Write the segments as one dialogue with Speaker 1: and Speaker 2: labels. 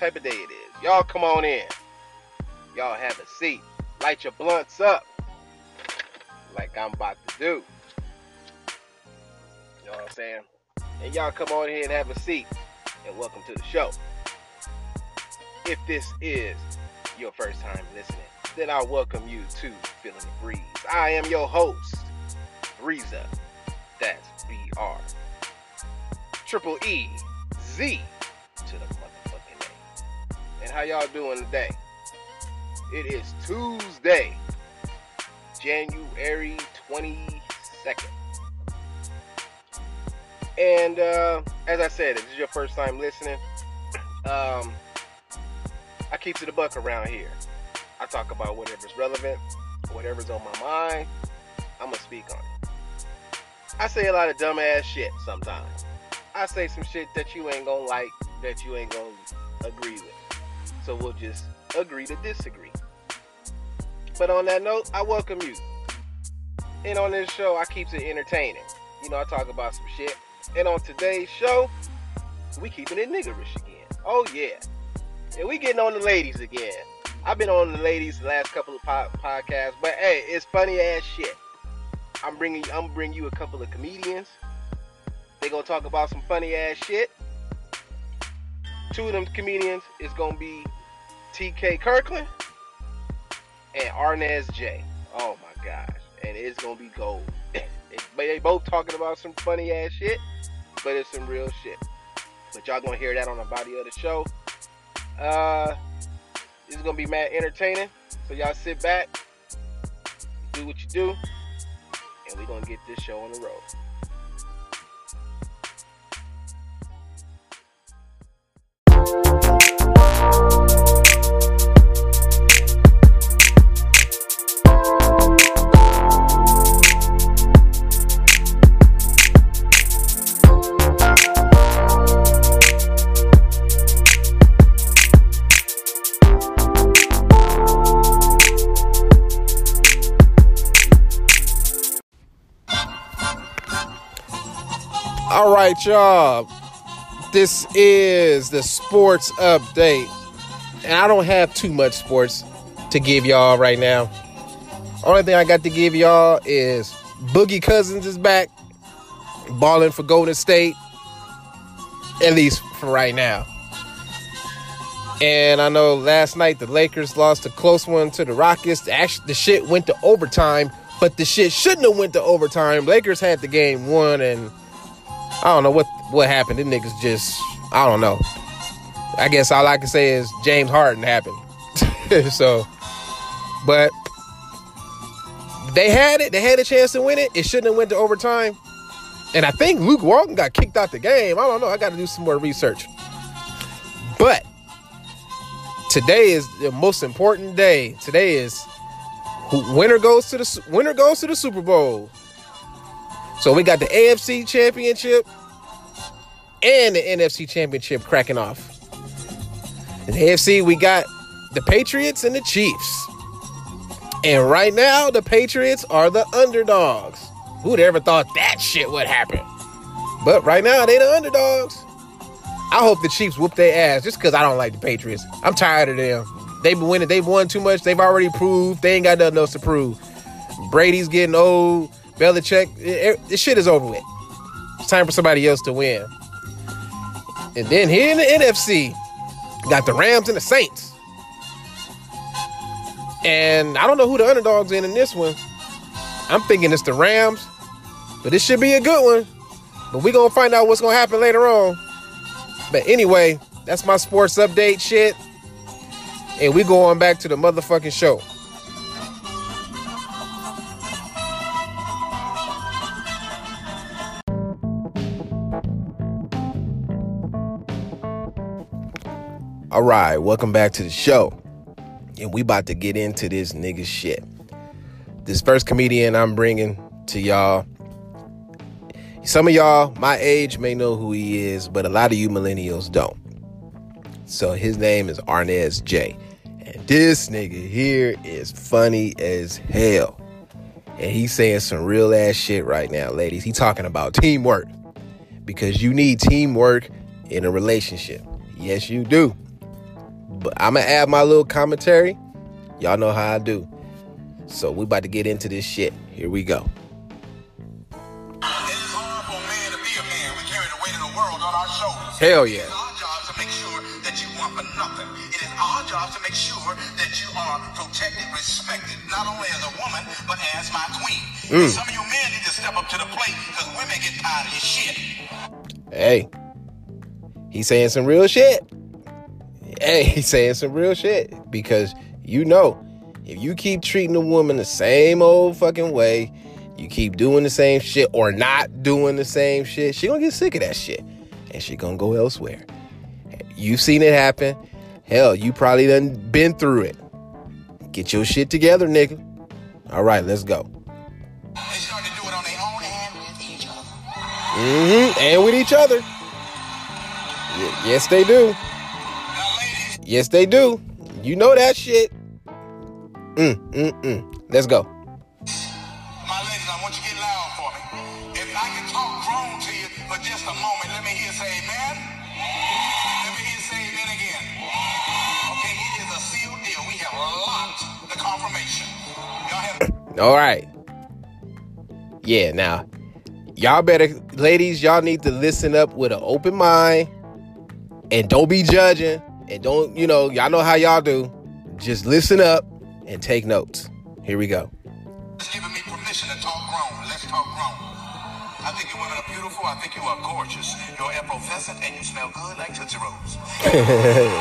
Speaker 1: type of day it is. Y'all come on in. Y'all have a seat. Light your blunts up. Like I'm about to do. You know what I'm saying? And y'all come on here and have a seat. And welcome to the show. If this is your first time listening, then I welcome you to Feeling the Breeze. I am your host, Breeza. That's B R. Triple E Z And how y'all doing today? It is Tuesday, January 22nd. And uh, as I said, if this is your first time listening, um, I keep to the buck around here. I talk about whatever's relevant, whatever's on my mind. I'm gonna speak on it. I say a lot of dumbass shit sometimes. I say some shit that you ain't gonna like, that you ain't gonna agree with. So we'll just agree to disagree. But on that note, I welcome you. And on this show, I keep it entertaining. You know, I talk about some shit. And on today's show, we keeping it niggerish again. Oh yeah. And we getting on the ladies again. I've been on the ladies the last couple of po- podcasts, but hey, it's funny ass shit. I'm bringing I'm bringing you a couple of comedians. They gonna talk about some funny ass shit. Two of them comedians is gonna be T.K. Kirkland and Arnez J. Oh my gosh, and it's gonna be gold. they both talking about some funny ass shit, but it's some real shit. But y'all gonna hear that on the body of the show. Uh, this is gonna be mad entertaining. So y'all sit back, do what you do, and we're gonna get this show on the road. All right, y'all. This is the sports update. And I don't have too much sports to give y'all right now. Only thing I got to give y'all is Boogie Cousins is back, balling for Golden State, at least for right now. And I know last night the Lakers lost a close one to the Rockets. Actually, the shit went to overtime, but the shit shouldn't have went to overtime. Lakers had the game won, and I don't know what what happened. The niggas just I don't know. I guess all I can say is James Harden happened. so, but they had it. They had a chance to win it. It shouldn't have went to overtime. And I think Luke Walton got kicked out the game. I don't know. I got to do some more research. But today is the most important day. Today is winner goes to the winner goes to the Super Bowl. So we got the AFC Championship and the NFC Championship cracking off. In the AFC, we got the Patriots and the Chiefs. And right now, the Patriots are the underdogs. Who'd ever thought that shit would happen? But right now, they the underdogs. I hope the Chiefs whoop their ass just because I don't like the Patriots. I'm tired of them. They've been winning. They've won too much. They've already proved. They ain't got nothing else to prove. Brady's getting old. Belichick, this shit is over with. It's time for somebody else to win. And then here in the NFC, got the Rams and the Saints. And I don't know who the underdogs in in this one. I'm thinking it's the Rams, but this should be a good one. But we gonna find out what's gonna happen later on. But anyway, that's my sports update shit. And we going back to the motherfucking show. All right, welcome back to the show. And we about to get into this nigga shit. This first comedian I'm bringing to y'all. Some of y'all my age may know who he is, but a lot of you millennials don't. So his name is Arnez J. And this nigga here is funny as hell. And he's saying some real ass shit right now, ladies. He talking about teamwork. Because you need teamwork in a relationship. Yes, you do. But I'm gonna add my little commentary. Y'all know how I do. So we about to get into this shit. Here we go. Hell yeah.
Speaker 2: It is our job to make sure that you want for nothing. It is our job to make sure that you are protected, respected, not only as a woman, but as my queen. Mm. Some of you men need to step up to the plate because women get tired of your shit.
Speaker 1: Hey, he's saying some real shit. Hey, he's saying some real shit because you know, if you keep treating a woman the same old fucking way, you keep doing the same shit or not doing the same shit, she gonna get sick of that shit and she gonna go elsewhere. You've seen it happen. Hell, you probably done been through it. Get your shit together, nigga. All right, let's go.
Speaker 2: They start to do it on their own and with each other.
Speaker 1: hmm And with each other. Y- yes, they do. Yes, they do. You know that shit. Mm, mm, mm. Let's go.
Speaker 2: my ladies, I want you to get loud for me. If I can talk grown to you for just a moment, let me hear say amen. Let me hear say amen again. Okay, it is a sealed deal. We have locked the confirmation. Y'all have
Speaker 1: All right. Yeah, now, y'all better, ladies, y'all need to listen up with an open mind and don't be judging and don't, you know, y'all know how y'all do. Just listen up and take notes. Here we go.
Speaker 2: Just giving me permission to talk grown. Let's talk grown. I think you women are beautiful. I think you are gorgeous. You're effervescent and you smell good like Tootsie Rolls.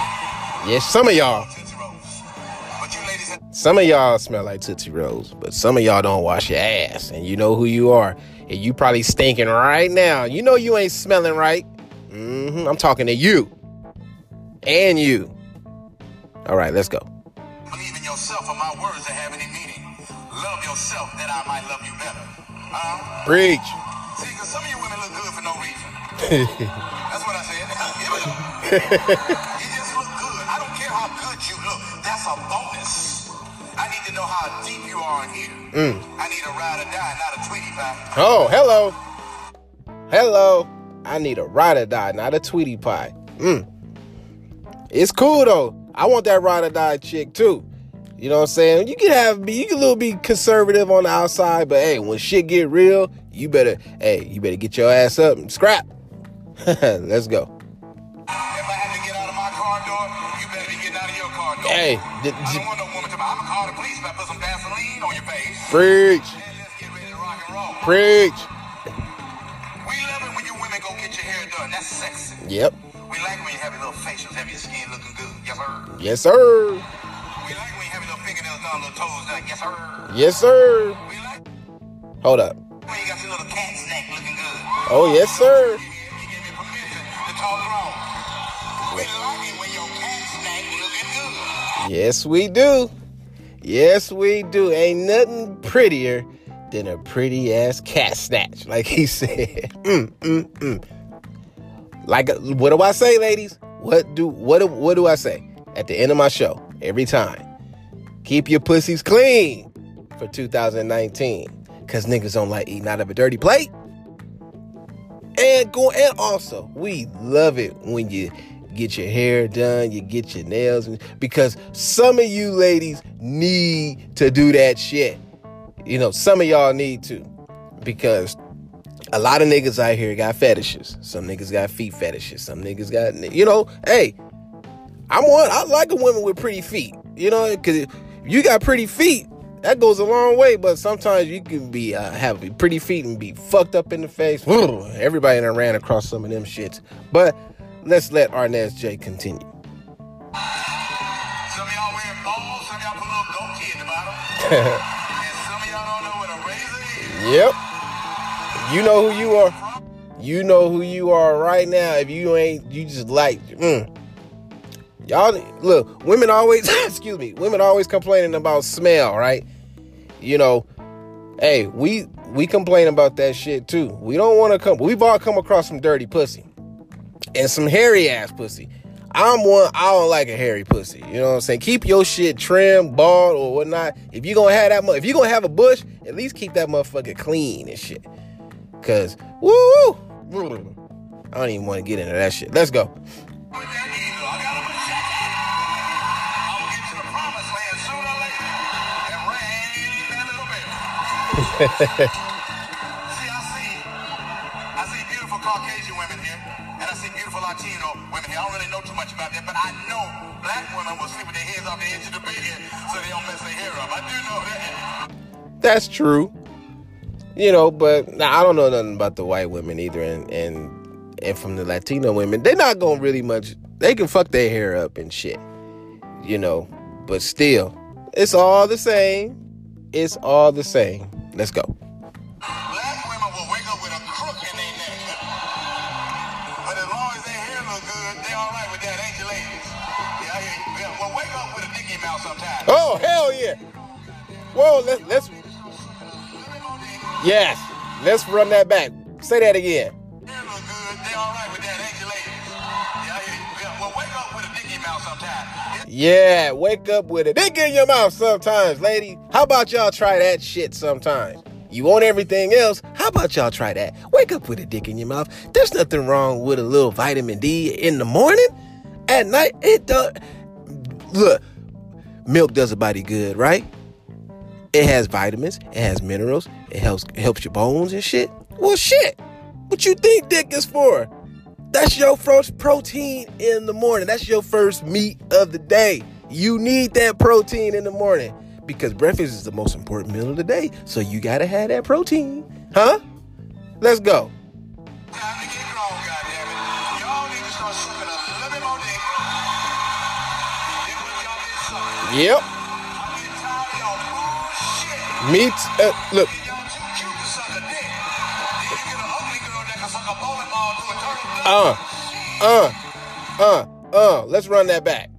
Speaker 1: Yes, some of y'all,
Speaker 2: Tootsie Rolls. But you ladies,
Speaker 1: some of y'all smell like Tootsie Rolls, but some of y'all don't wash your ass, and you know who you are. And you probably stinking right now. You know you ain't smelling right. hmm I'm talking to you. And you. All right, let's go.
Speaker 2: believe in yourself or my words that have any meaning. Love yourself that I might love you better. Uh,
Speaker 1: Preach.
Speaker 2: see, because some of you women look good for no reason. That's what I said. Up. you just look good. I don't care how good you look. That's a bonus. I need to know how deep you are in here. I need a ride or die, not a Tweety pie.
Speaker 1: Oh, hello. Hello. I need a ride or die, not a Tweety Pie. Mm. It's cool though. I want that ride or die chick too. You know what I'm saying? You can have be you can a little be conservative on the outside, but hey, when shit get real, you better hey, you better get your ass up and scrap. Let's go.
Speaker 2: If I have to get out of my car door, you better be getting out of your car door.
Speaker 1: Hey, d-
Speaker 2: I don't want no woman to I'm gonna call the police if I put some gasoline on your face.
Speaker 1: preach,
Speaker 2: get ready to rock and roll.
Speaker 1: preach.
Speaker 2: We love it when you women go get your hair done. That's sexy.
Speaker 1: Yep.
Speaker 2: We like when you have your little facials, have your skin looking good. Yes, sir.
Speaker 1: Yes, sir.
Speaker 2: We like when you have your little fingernails done, little toes done. Yes, sir.
Speaker 1: Yes, sir.
Speaker 2: We like
Speaker 1: Hold up.
Speaker 2: when you got your little cat snack looking good.
Speaker 1: Oh, yes, sir.
Speaker 2: You give me permission to talk wrong. We like it when your cat snack looking good.
Speaker 1: Yes, we do. Yes, we do. Ain't nothing prettier than a pretty ass cat snatch, like he said. Mm, mm, mm. Like, what do I say, ladies? What do what what do I say at the end of my show every time? Keep your pussies clean for 2019, cause niggas don't like eating out of a dirty plate. And go and also we love it when you get your hair done, you get your nails because some of you ladies need to do that shit. You know, some of y'all need to because a lot of niggas out here got fetishes. Some niggas got feet fetishes. Some niggas got you know, hey, I'm one I like a woman with pretty feet. You know, if you got pretty feet, that goes a long way, but sometimes you can be uh, have pretty feet and be fucked up in the face. Everybody done ran across some of them shits. But let's let Arnez J continue.
Speaker 2: Some of y'all wear balls, some of y'all put a little goatee in the bottom. and some of y'all don't know what a razor is.
Speaker 1: Yep. You know who you are. You know who you are right now. If you ain't, you just like, mm. y'all. Look, women always, excuse me, women always complaining about smell, right? You know, hey, we we complain about that shit too. We don't want to come. We've all come across some dirty pussy and some hairy ass pussy. I'm one, I don't like a hairy pussy. You know what I'm saying? Keep your shit trim, bald, or whatnot. If you gonna have that, if you gonna have a bush, at least keep that motherfucker clean and shit. Cause woo, I don't even want to get into that shit. Let's go.
Speaker 2: see, I see, I see beautiful Caucasian women here, and I see beautiful Latino women here. I don't really know too much about that, but I know black women will sleep with their heads off the edge of the bed so they don't mess their hair up. I do know that.
Speaker 1: That's true. You know, but nah, I don't know nothing about the white women either, and and and from the Latino women, they're not gonna really much. They can fuck their hair up and shit, you know. But still, it's all the same. It's all the same. Let's go. Yes, let's run that back. Say that again.
Speaker 2: Hair look good, they all right with that, ain't you ladies? Yeah, I hear you. Yeah, well, wake up with a dicky mouth.
Speaker 1: Yeah, wake up with a dick in your mouth sometimes, lady. How about y'all try that shit sometimes? You want everything else? How about y'all try that? Wake up with a dick in your mouth. There's nothing wrong with a little vitamin D in the morning. At night, it does. Look, milk does a body good, right? It has vitamins, it has minerals, it helps it helps your bones and shit. Well, shit. What you think dick is for? That's your first protein in the morning. That's your first meat of the day. You need that protein in the morning because breakfast is the most important meal of the day. So you gotta have that protein. Huh? Let's go.
Speaker 2: Time bullshit.
Speaker 1: Me t- uh, look. Uh, uh, uh, uh. Let's run that back.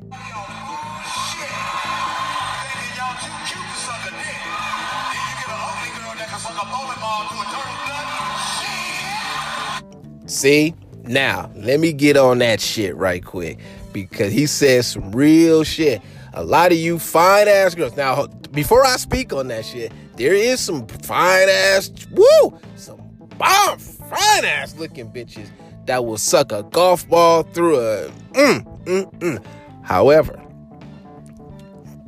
Speaker 1: See? Now, let me get on that shit right quick because he says some real shit. A lot of you fine ass girls. Now, before I speak on that shit, there is some fine ass, woo, some bomb fine ass looking bitches that will suck a golf ball through a mm, mm, mm. However,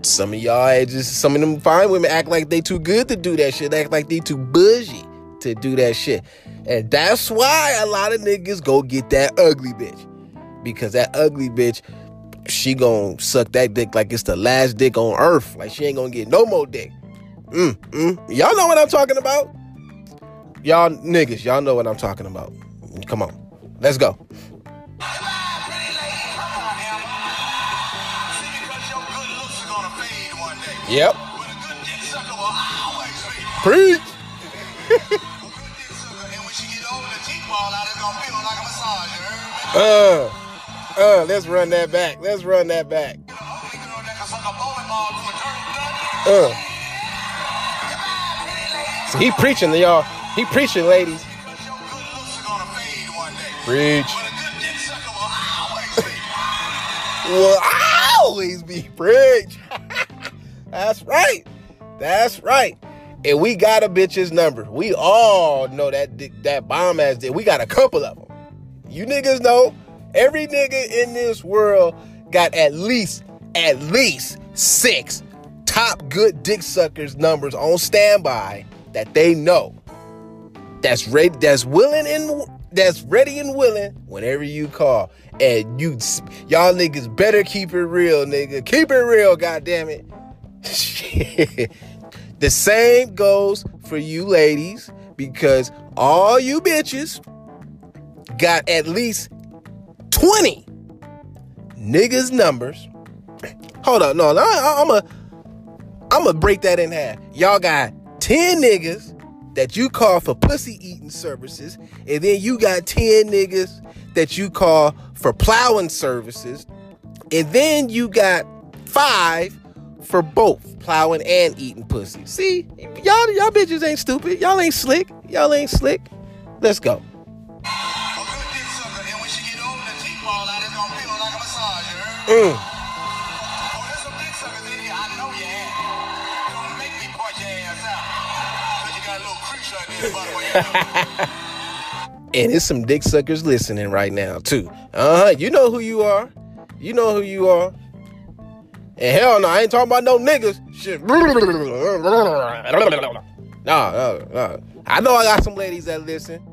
Speaker 1: some of y'all just some of them fine women act like they too good to do that shit. Act like they too bougie to do that shit. And that's why a lot of niggas go get that ugly bitch. Because that ugly bitch, she gon' suck that dick like it's the last dick on earth. Like she ain't gonna get no more dick. Mm, mm. Y'all know what I'm talking about. Y'all niggas, y'all know what I'm talking about. Come on. Let's go.
Speaker 2: Gonna.
Speaker 1: Yep. Preach.
Speaker 2: Gonna?
Speaker 1: Uh, uh, let's run that back. Let's run that back. Uh. So he preaching to y'all. He preaching, ladies. Preach.
Speaker 2: Will always
Speaker 1: be preach. That's right. That's right. And we got a bitch's number. We all know that that bomb ass dick. We got a couple of them. You niggas know every nigga in this world got at least at least six top good dick suckers numbers on standby that they know. That's ready. That's willing and that's ready and willing whenever you call. And you, y'all niggas better keep it real, nigga. Keep it real, goddamn it. the same goes for you ladies because all you bitches got at least 20 niggas numbers. Hold on, no, no I, I'm a I'm gonna break that in half. Y'all got 10 niggas that you call for pussy eating services, and then you got 10 niggas that you call for plowing services, and then you got five for both plowing and eating pussy. See, y'all y'all bitches ain't stupid. Y'all ain't slick. Y'all ain't slick. Let's go.
Speaker 2: You mm.
Speaker 1: And it's some dick suckers listening right now, too. Uh huh. You know who you are. You know who you are. And hell no, I ain't talking about no niggas. Shit. No, no, no. I know I got some ladies that listen.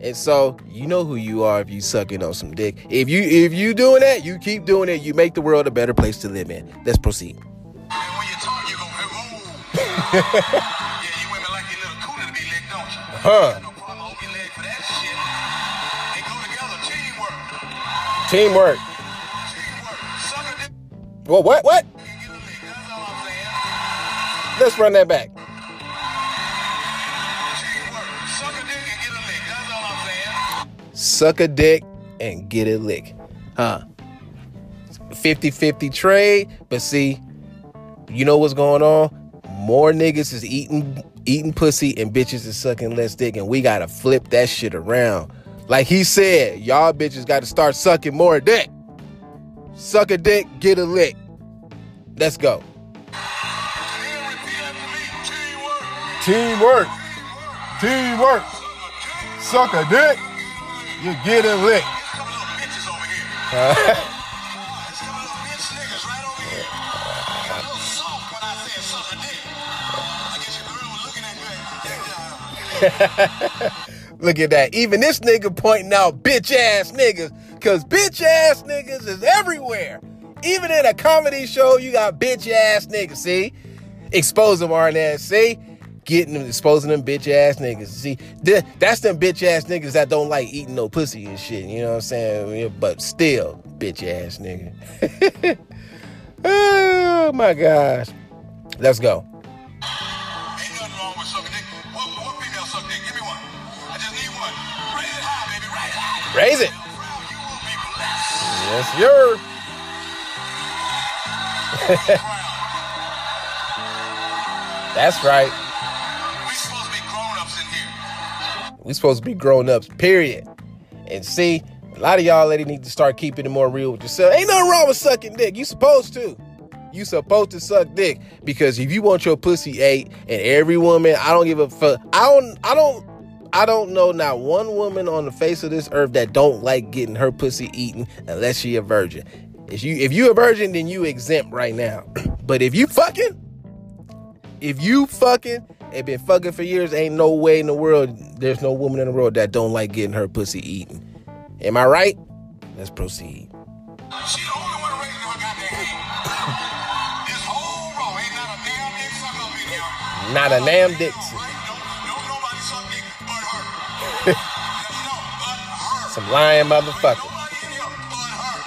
Speaker 1: And so you know who you are if you sucking on some dick. If you if you doing that, you keep doing it, you make the world a better place to live in. Let's proceed.
Speaker 2: And when you talk, you go,
Speaker 1: run that
Speaker 2: yeah, Suck a dick and get a lick.
Speaker 1: Huh. 50-50 trade, but see, you know what's going on? More niggas is eating eating pussy and bitches is sucking less dick, and we gotta flip that shit around. Like he said, y'all bitches gotta start sucking more dick. Suck a dick, get a lick. Let's go.
Speaker 2: Teamwork.
Speaker 1: Teamwork. Teamwork.
Speaker 2: Suck a dick.
Speaker 1: You get a lick.
Speaker 2: There's a couple little bitches over here. There's a couple little bitch niggas right over here. Got a little soft when I said suck a dick. I guess your girl was looking at you like, yeah,
Speaker 1: Look at that. Even this nigga pointing out bitch ass niggas. Cause bitch ass niggas is everywhere. Even in a comedy show, you got bitch ass niggas. See? Expose them, Arnett. See? Getting them, exposing them bitch ass niggas. See? Th- that's them bitch ass niggas that don't like eating no pussy and shit. You know what I'm saying? But still, bitch ass nigga. oh my gosh. Let's go.
Speaker 2: Ain't nothing wrong with sucking dick. What, what female suck dick? Give me one. I just need one. Raise it high, baby. Raise it high.
Speaker 1: Raise it.
Speaker 2: Proud you will be blessed.
Speaker 1: Yes, sir. That's right.
Speaker 2: We supposed to be
Speaker 1: grown ups, period. And see, a lot of y'all lady need to start keeping it more real with yourself. Ain't nothing wrong with sucking dick. You supposed to. You supposed to suck dick because if you want your pussy ate, and every woman, I don't give a fuck. I don't. I don't. I don't know not one woman on the face of this earth that don't like getting her pussy eaten unless she a virgin. If you if you a virgin, then you exempt right now. but if you fucking, if you fucking and been fucking for years, ain't no way in the world, there's no woman in the world that don't like getting her pussy eaten. Am I right? Let's proceed.
Speaker 2: She the only one raising her goddamn hand. this whole row ain't not a damn dick up in here.
Speaker 1: Not a damn dick.
Speaker 2: Right? Don't, don't nobody suck dick but her. That's no, but her.
Speaker 1: Some lying motherfucker.
Speaker 2: Nobody in here but her.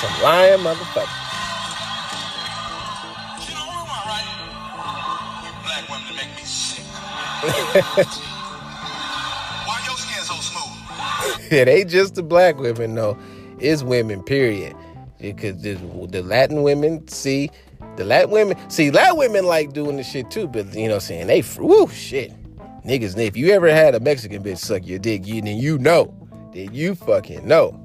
Speaker 1: Some lying motherfucker.
Speaker 2: Why your skin so smooth?
Speaker 1: it ain't just the black women, though. It's women, period. Because the, Latin women, see, the Latin women, see, Latin women like doing the shit too, but you know what I'm saying? They, woo, shit. Niggas, if you ever had a Mexican bitch suck your dick, you, then you know. Then you fucking know.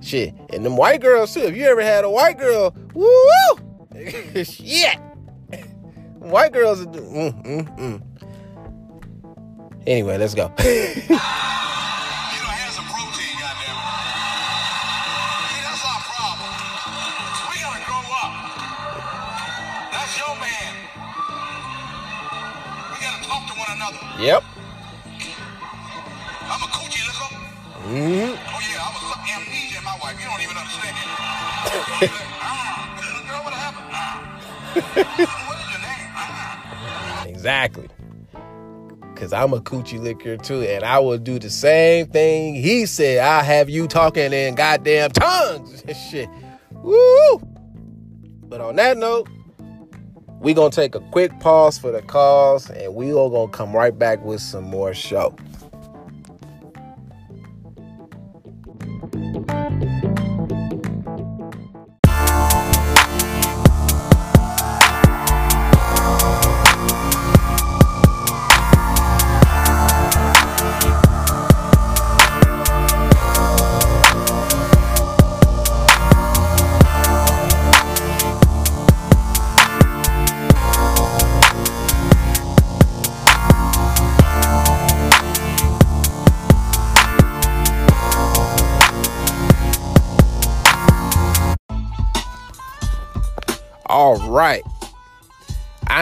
Speaker 1: Shit. And them white girls too. If you ever had a white girl, woo! shit. White girls mm, mm, mm. Anyway, let's go.
Speaker 2: You done had some protein, goddammit. See, that's our problem. We gotta grow up. That's your man. We gotta talk to one another.
Speaker 1: yep.
Speaker 2: I'm a coochie licker.
Speaker 1: hmm
Speaker 2: Oh yeah, I was amnesia in my wife. You don't even understand it. Girl, what happened? Ah. What is your name? Ah.
Speaker 1: Exactly. Cause I'm a coochie licker too, and I will do the same thing he said. I'll have you talking in goddamn tongues and shit. Woo! But on that note, we gonna take a quick pause for the calls, and we all gonna come right back with some more show.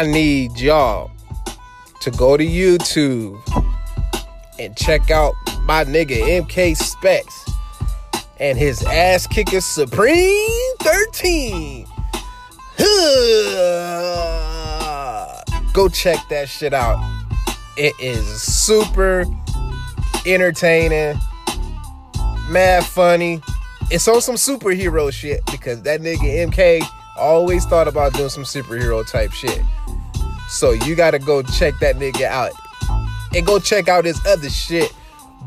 Speaker 1: I need y'all to go to YouTube and check out my nigga MK Specs and his ass kicker Supreme 13. Go check that shit out. It is super entertaining, mad funny. It's on some superhero shit because that nigga MK always thought about doing some superhero type shit. So you gotta go check that nigga out. And go check out his other shit.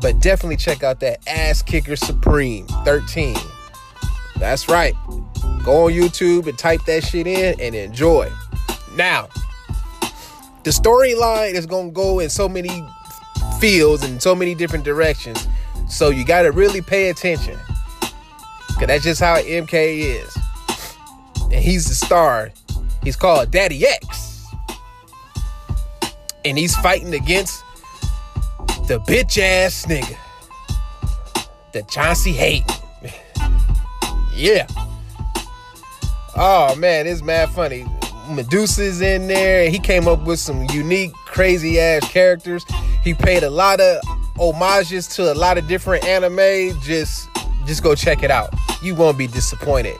Speaker 1: But definitely check out that Ass Kicker Supreme 13. That's right. Go on YouTube and type that shit in and enjoy. Now, the storyline is gonna go in so many fields and so many different directions. So you gotta really pay attention. Cause that's just how MK is. And he's the star. He's called Daddy X. And he's fighting against the bitch ass nigga. The Chauncey Hayden. yeah. Oh man, it's mad funny. Medusa's in there. He came up with some unique, crazy ass characters. He paid a lot of homages to a lot of different anime. Just just go check it out. You won't be disappointed.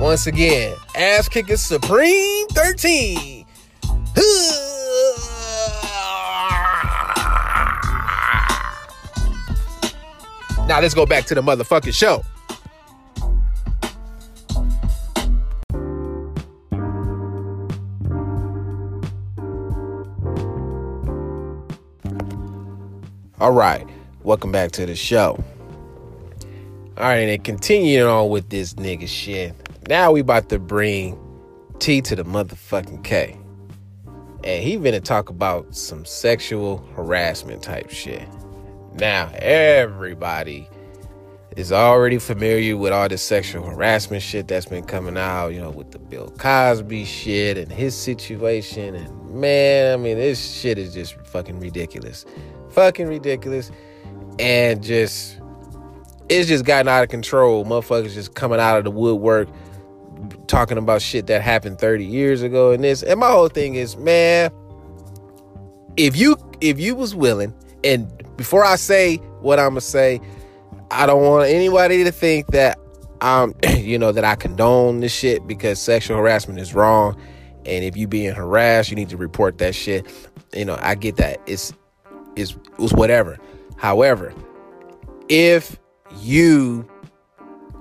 Speaker 1: Once again, Ass Kicker Supreme 13. Now let's go back to the motherfucking show. All right, welcome back to the show. All right, and continuing on with this nigga shit. Now we about to bring T to the motherfucking K. And he been to talk about some sexual harassment type shit. Now, everybody is already familiar with all this sexual harassment shit that's been coming out, you know, with the Bill Cosby shit and his situation. And man, I mean, this shit is just fucking ridiculous. Fucking ridiculous. And just, it's just gotten out of control. Motherfuckers just coming out of the woodwork talking about shit that happened 30 years ago and this. And my whole thing is, man, if you if you was willing, and before I say what I'm gonna say, I don't want anybody to think that I'm, you know, that I condone this shit because sexual harassment is wrong. And if you being harassed, you need to report that shit. You know, I get that. It's it's it's whatever. However, if you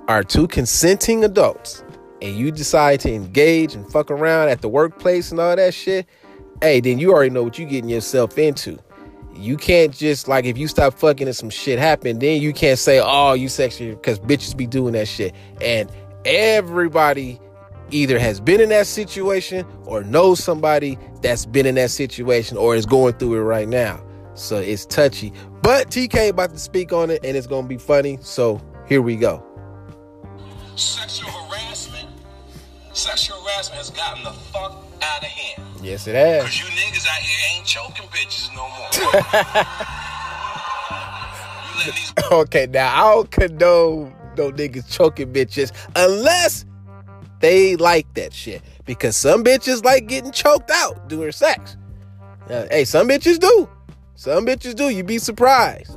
Speaker 1: are two consenting adults and you decide to engage and fuck around at the workplace and all that shit, hey, then you already know what you're getting yourself into. You can't just like if you stop fucking and some shit happen, then you can't say, "Oh, you sexual," because bitches be doing that shit. And everybody either has been in that situation or knows somebody that's been in that situation or is going through it right now. So it's touchy. But TK about to speak on it, and it's gonna be funny. So here we go.
Speaker 2: Sexual harassment. Sexual harassment has gotten the fuck out of hand.
Speaker 1: Yes, it has.
Speaker 2: Cause you niggas out here ain't choking bitches no more. these
Speaker 1: okay, now I don't condone no niggas choking bitches unless they like that shit. Because some bitches like getting choked out during sex. Uh, hey, some bitches do. Some bitches do. You'd be surprised.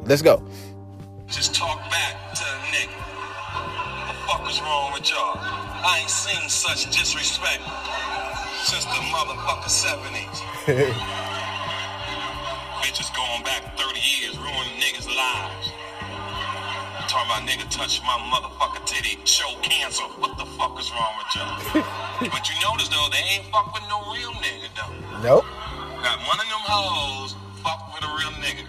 Speaker 1: Let's go.
Speaker 2: just talk back to a nigga. What the fuck is wrong with y'all? I ain't seen such disrespect since the motherfucking 70s. Bitches going back 30 years, ruining niggas' lives. I'm Talking about nigga touch my motherfucking titty, show cancer. What the fuck is wrong with y'all? but you notice though, they ain't fuck with no real nigga though.
Speaker 1: Nope.
Speaker 2: Got one of them hoes fuck with a real nigga.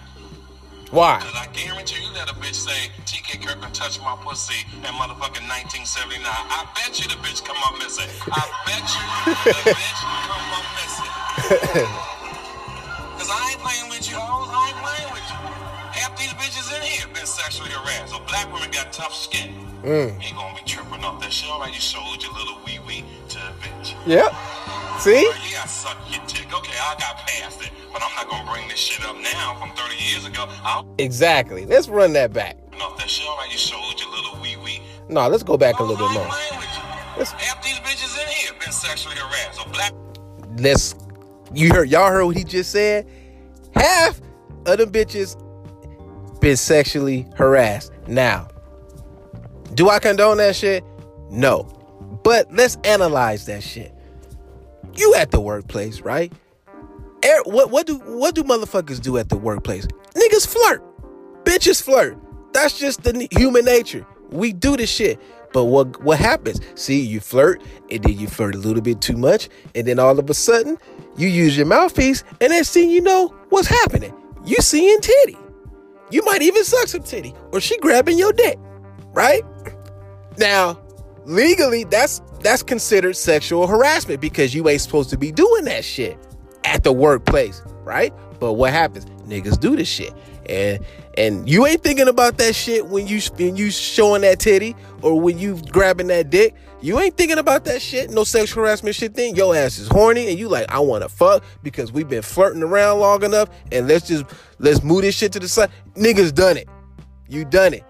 Speaker 1: Why?
Speaker 2: Cause I guarantee you that a bitch say TK Kirkland touched my pussy in motherfucking 1979. I bet you the bitch come up missing. I bet you the bitch come up missing. Cause I ain't playing with you hoes. I ain't playing with you. Half these bitches in here been sexually harassed. So black women got tough skin.
Speaker 1: Mm.
Speaker 2: Ain't gonna be tripping off that shit. Alright, you showed your little wee wee to a bitch.
Speaker 1: Yep. See?
Speaker 2: Yeah, I suck your dick. Okay, I got past it. But I'm not gonna bring this shit up now from 30 years ago. I'll
Speaker 1: Exactly. Let's run that back.
Speaker 2: off that shit. Alright, you showed your little wee wee.
Speaker 1: No, let's go back a little bit more.
Speaker 2: playing with you.
Speaker 1: Let's-
Speaker 2: Half these bitches in here been sexually harassed. So black.
Speaker 1: Let's. You heard y'all heard what he just said. Half of them bitches been sexually harassed. Now, do I condone that shit? No. But let's analyze that shit. You at the workplace, right? Er, what what do what do motherfuckers do at the workplace? Niggas flirt. Bitches flirt. That's just the human nature. We do this shit. But what what happens? See, you flirt, and then you flirt a little bit too much, and then all of a sudden, you use your mouthpiece, and then see you know what's happening. You seeing titty. You might even suck some titty, or she grabbing your dick, right? Now, legally, that's that's considered sexual harassment because you ain't supposed to be doing that shit at the workplace, right? But what happens? Niggas do this shit. And and you ain't thinking about that shit when you when you showing that titty or when you grabbing that dick. You ain't thinking about that shit, no sexual harassment shit thing. Your ass is horny and you like, I wanna fuck because we've been flirting around long enough and let's just let's move this shit to the side. Niggas done it. You done it.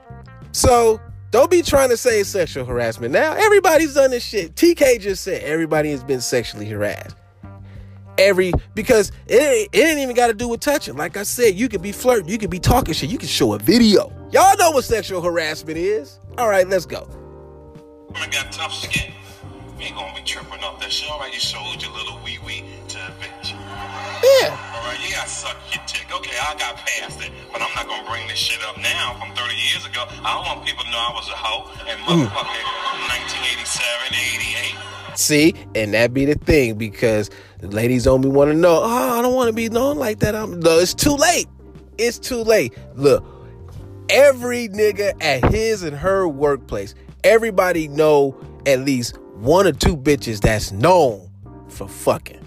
Speaker 1: So don't be trying to say sexual harassment now. Everybody's done this shit. TK just said everybody has been sexually harassed every because it ain't, it ain't even got to do with touching. Like I said, you could be flirting, you could be talking shit, you can show a video. Y'all know what sexual harassment is. All right, let's go.
Speaker 2: I got tough skin. You ain't gonna be tripping off that shit. All right, you showed your little wee wee to a bitch.
Speaker 1: Yeah.
Speaker 2: All right, you got suck your dick. Okay, I got past it, but I'm not gonna bring this shit up now from 30 years ago. I don't want people to know I was a hoe in mm. motherfucking 1987, 88.
Speaker 1: See, and that be the thing because the ladies only want to know. Oh, I don't want to be known like that. I'm no. It's too late. It's too late. Look, every nigga at his and her workplace, everybody know at least one or two bitches that's known for fucking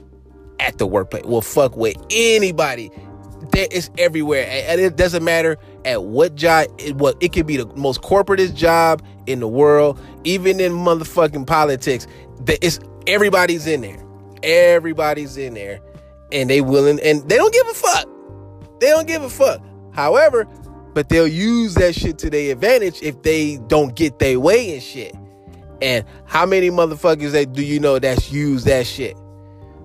Speaker 1: at the workplace. Will fuck with anybody. That is everywhere, and it doesn't matter at what job. It, what it could be the most corporatist job in the world, even in motherfucking politics. That it's everybody's in there. Everybody's in there, and they willing, and they don't give a fuck. They don't give a fuck. However, but they'll use that shit to their advantage if they don't get their way and shit. And how many motherfuckers that do you know that's used that shit?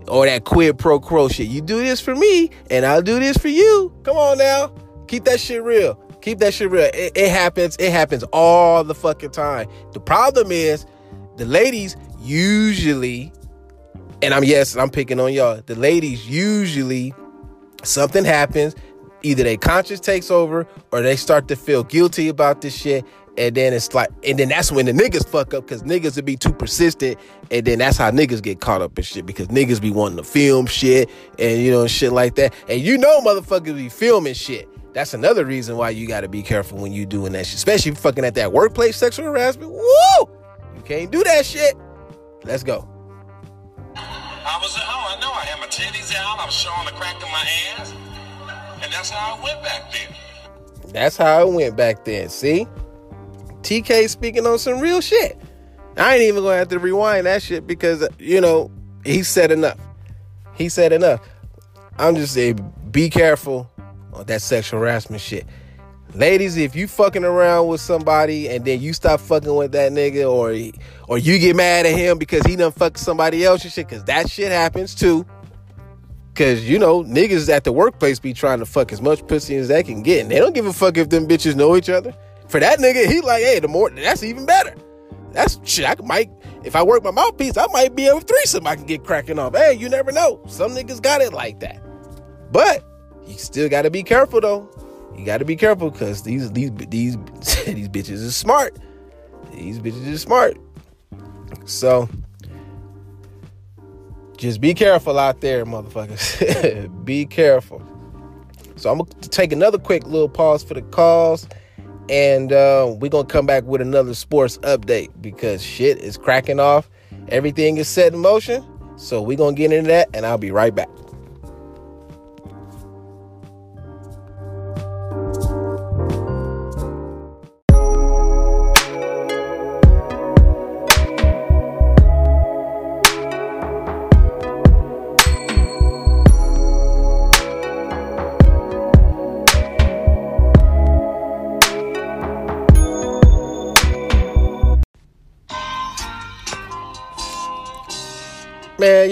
Speaker 1: Or that quid pro quo shit. You do this for me, and I'll do this for you. Come on now. Keep that shit real. Keep that shit real. It, it happens. It happens all the fucking time. The problem is the ladies usually, and I'm yes, I'm picking on y'all. The ladies usually something happens, either their conscience takes over or they start to feel guilty about this shit. And then it's like, and then that's when the niggas fuck up because niggas would be too persistent. And then that's how niggas get caught up in shit because niggas be wanting to film shit and, you know, shit like that. And you know, motherfuckers be filming shit. That's another reason why you got to be careful when you doing that shit, especially fucking at that workplace sexual harassment. Woo! You can't do that shit. Let's go.
Speaker 2: I was at home. I know I had my titties out. I was showing the crack of my ass. And that's how I went back then.
Speaker 1: That's how it went back then. See? TK speaking on some real shit. I ain't even gonna have to rewind that shit because you know he said enough. He said enough. I'm just saying, be careful on that sexual harassment shit. Ladies, if you fucking around with somebody and then you stop fucking with that nigga, or or you get mad at him because he done fucked somebody else and shit, because that shit happens too. Cause you know niggas at the workplace be trying to fuck as much pussy as they can get, and they don't give a fuck if them bitches know each other. For that nigga, he like, hey, the more that's even better. That's shit. I might, if I work my mouthpiece, I might be able to threesome. I can get cracking off. Hey, you never know. Some niggas got it like that. But you still got to be careful though. You got to be careful because these these these these bitches is smart. These bitches is smart. So just be careful out there, motherfuckers. be careful. So I'm gonna take another quick little pause for the calls, and uh, we're gonna come back with another sports update because shit is cracking off. Everything is set in motion. So we're gonna get into that, and I'll be right back.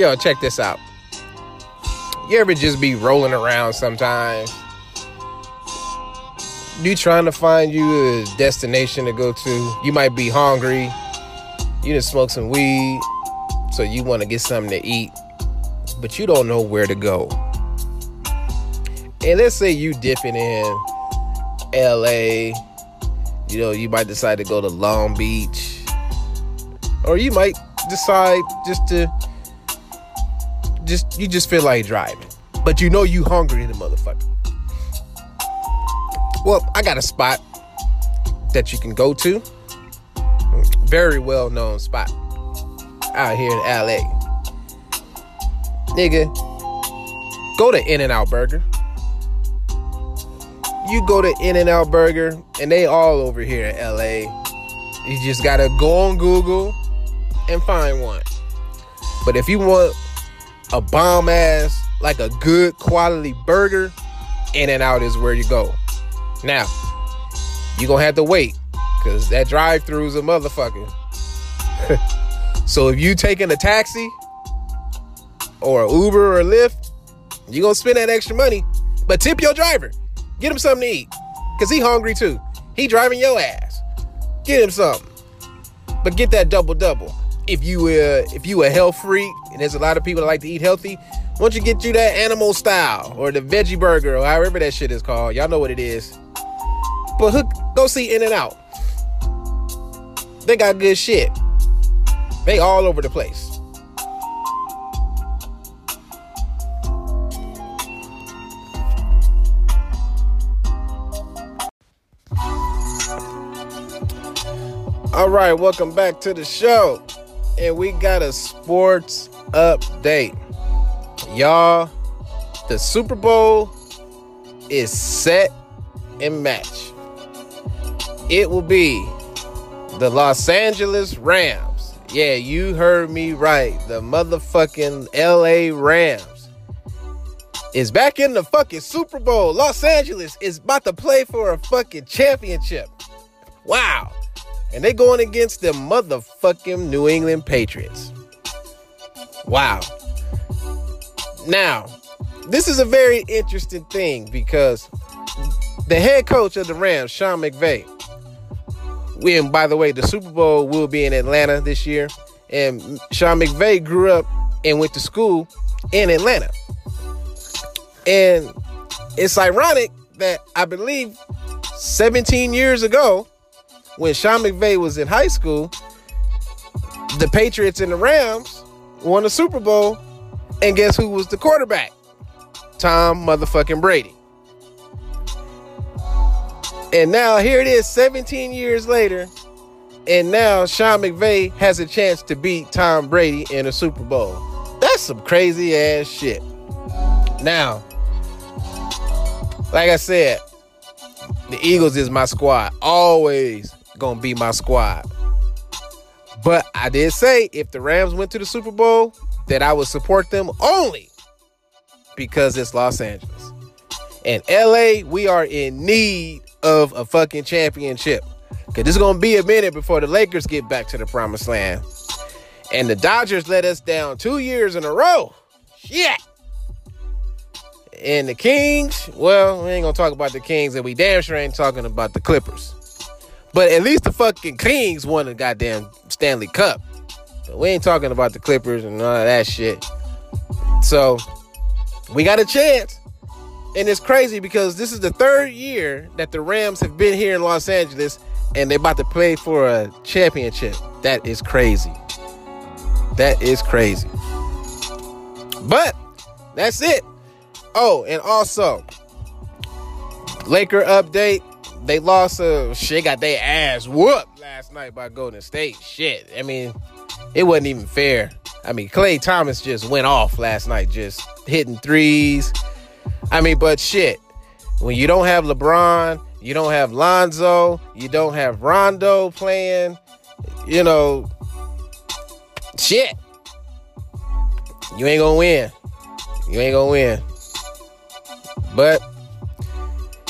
Speaker 1: Yo, check this out. You ever just be rolling around sometimes? You trying to find you a destination to go to. You might be hungry. You just smoke some weed, so you want to get something to eat, but you don't know where to go. And let's say you dipping in LA, you know, you might decide to go to Long Beach, or you might decide just to just you just feel like driving, but you know you hungry in the motherfucker. Well, I got a spot that you can go to. Very well known spot out here in LA. Nigga, go to In N Out Burger. You go to In N Out Burger, and they all over here in LA. You just gotta go on Google and find one. But if you want a bomb ass, like a good quality burger, In and Out is where you go. Now, you're gonna have to wait, cause that drive-through is a motherfucker. so if you taking a taxi or Uber or a Lyft, you gonna spend that extra money. But tip your driver. Get him something to eat. Cause he hungry too. He driving your ass. Get him something. But get that double double if you uh, if you a health freak, and there's a lot of people that like to eat healthy, why don't you get you that animal style or the veggie burger or however that shit is called? Y'all know what it is. But hook, go see In and Out. They got good shit. They all over the place. All right, welcome back to the show and we got a sports update. Y'all, the Super Bowl is set and match. It will be the Los Angeles Rams. Yeah, you heard me right. The motherfucking LA Rams is back in the fucking Super Bowl. Los Angeles is about to play for a fucking championship. Wow and they're going against the motherfucking New England Patriots. Wow. Now, this is a very interesting thing because the head coach of the Rams, Sean McVay, when by the way, the Super Bowl will be in Atlanta this year, and Sean McVay grew up and went to school in Atlanta. And it's ironic that I believe 17 years ago, when Sean McVay was in high school, the Patriots and the Rams won the Super Bowl, and guess who was the quarterback? Tom motherfucking Brady. And now here it is 17 years later, and now Sean McVay has a chance to beat Tom Brady in a Super Bowl. That's some crazy ass shit. Now, like I said, the Eagles is my squad. Always gonna be my squad. But I did say if the Rams went to the Super Bowl, that I would support them only because it's Los Angeles. And LA, we are in need of a fucking championship. Cause this is gonna be a minute before the Lakers get back to the promised land. And the Dodgers let us down two years in a row. Shit. And the Kings, well, we ain't gonna talk about the Kings, and we damn sure ain't talking about the Clippers. But at least the fucking Kings won the goddamn Stanley Cup. But we ain't talking about the Clippers and all that shit. So we got a chance. And it's crazy because this is the third year that the Rams have been here in Los Angeles and they're about to play for a championship. That is crazy. That is crazy. But that's it. Oh, and also, Laker update they lost. Uh, shit got their ass whooped last night by Golden State. Shit. I mean, it wasn't even fair. I mean, Klay Thompson just went off last night, just hitting threes. I mean, but shit, when you don't have LeBron, you don't have Lonzo, you don't have Rondo playing, you know, shit, you ain't gonna win. You ain't gonna win. But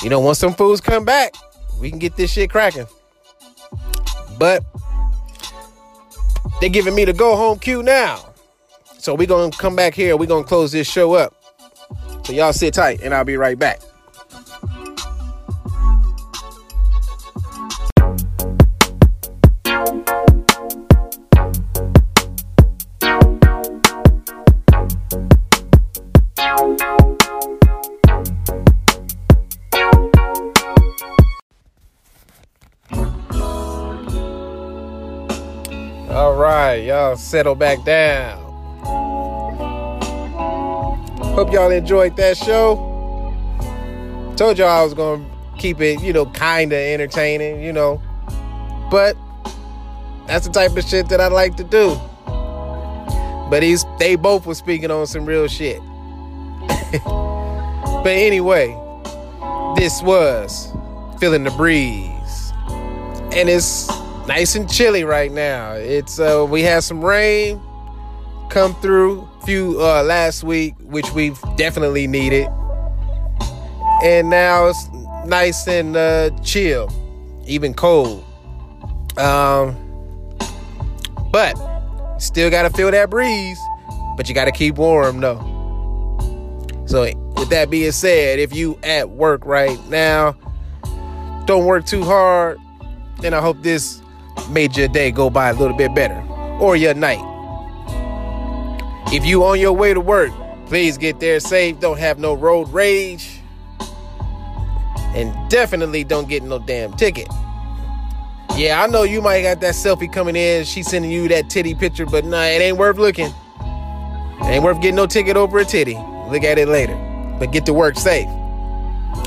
Speaker 1: you know, once some fools come back, we can get this shit cracking. But they're giving me the go home cue now. So we're gonna come back here. We're gonna close this show up. So y'all sit tight, and I'll be right back. Settle back down. Hope y'all enjoyed that show. Told y'all I was gonna keep it, you know, kinda entertaining, you know. But that's the type of shit that I like to do. But he's they both were speaking on some real shit. but anyway, this was feeling the breeze. And it's nice and chilly right now. It's uh we had some rain come through a few uh last week, which we've definitely needed. And now it's nice and uh chill, even cold. Um but still gotta feel that breeze, but you gotta keep warm though. So with that being said, if you at work right now, don't work too hard, And I hope this made your day go by a little bit better or your night. If you on your way to work, please get there safe. Don't have no road rage. And definitely don't get no damn ticket. Yeah, I know you might got that selfie coming in. She sending you that titty picture, but nah, it ain't worth looking. It ain't worth getting no ticket over a titty. Look at it later. But get to work safe.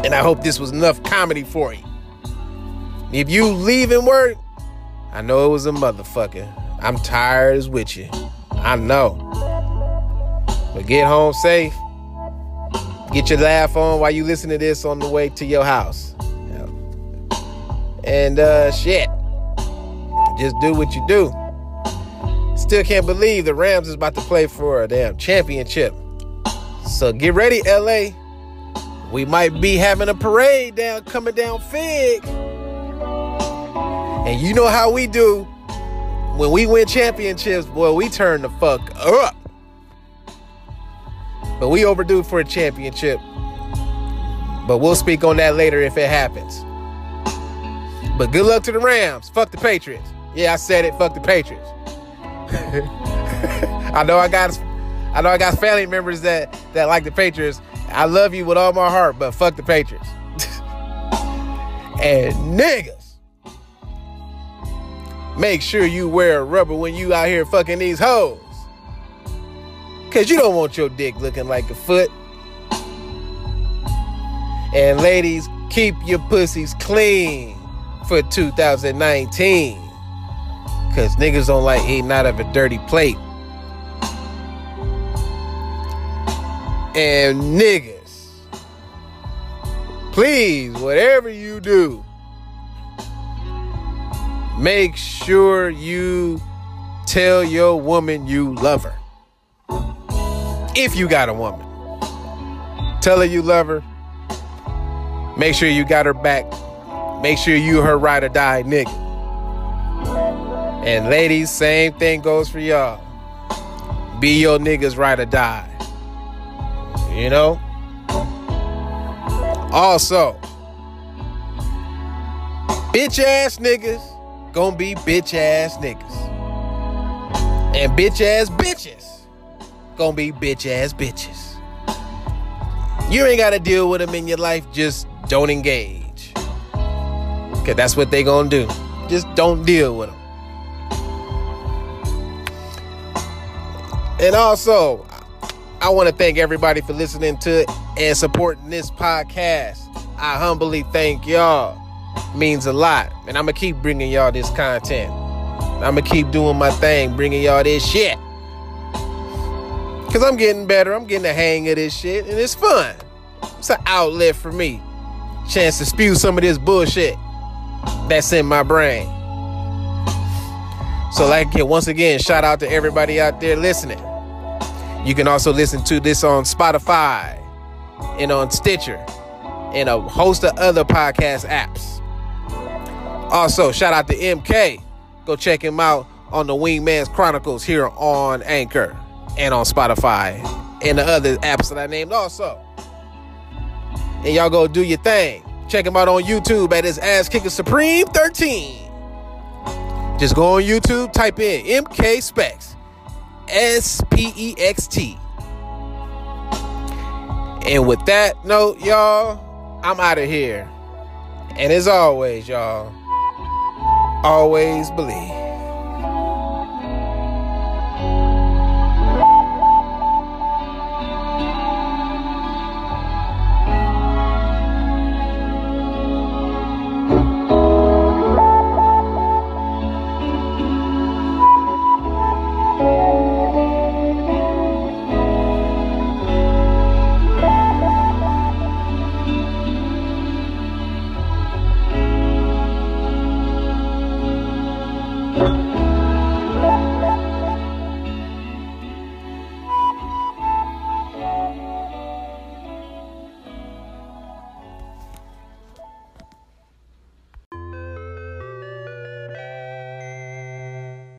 Speaker 1: And I hope this was enough comedy for you. If you leaving work, I know it was a motherfucker. I'm tired as with you. I know. But get home safe. Get your laugh on while you listen to this on the way to your house. And uh shit. Just do what you do. Still can't believe the Rams is about to play for a damn championship. So get ready, LA. We might be having a parade down coming down Fig. And you know how we do. When we win championships, boy, we turn the fuck up. But we overdue for a championship. But we'll speak on that later if it happens. But good luck to the Rams. Fuck the Patriots. Yeah, I said it. Fuck the Patriots. I know I got I know I got family members that that like the Patriots. I love you with all my heart, but fuck the Patriots. and niggas, make sure you wear rubber when you out here fucking these hoes. Cause you don't want your dick looking like a foot. And ladies, keep your pussies clean for 2019. Cause niggas don't like eating out of a dirty plate. And niggas, please, whatever you do, make sure you tell your woman you love her. If you got a woman, tell her you love her. Make sure you got her back. Make sure you her ride or die nigga. And ladies, same thing goes for y'all. Be your niggas ride or die. You know? Also, bitch ass niggas gonna be bitch ass niggas. And bitch ass bitches gonna be bitch ass bitches. You ain't gotta deal with them in your life, just don't engage. Cause that's what they gonna do. Just don't deal with them. And also, I want to thank everybody for listening to and supporting this podcast. I humbly thank y'all. Means a lot. And I'm going to keep bringing y'all this content. I'm going to keep doing my thing, bringing y'all this shit. Because I'm getting better. I'm getting the hang of this shit. And it's fun. It's an outlet for me. Chance to spew some of this bullshit that's in my brain. So, like, once again, shout out to everybody out there listening. You can also listen to this on Spotify and on Stitcher and a host of other podcast apps. Also, shout out to MK. Go check him out on the Wingman's Chronicles here on Anchor and on Spotify and the other apps that I named also. And y'all go do your thing. Check him out on YouTube at his ass kicking supreme 13. Just go on YouTube, type in MK Specs. S P E X T. And with that note, y'all, I'm out of here. And as always, y'all, always believe.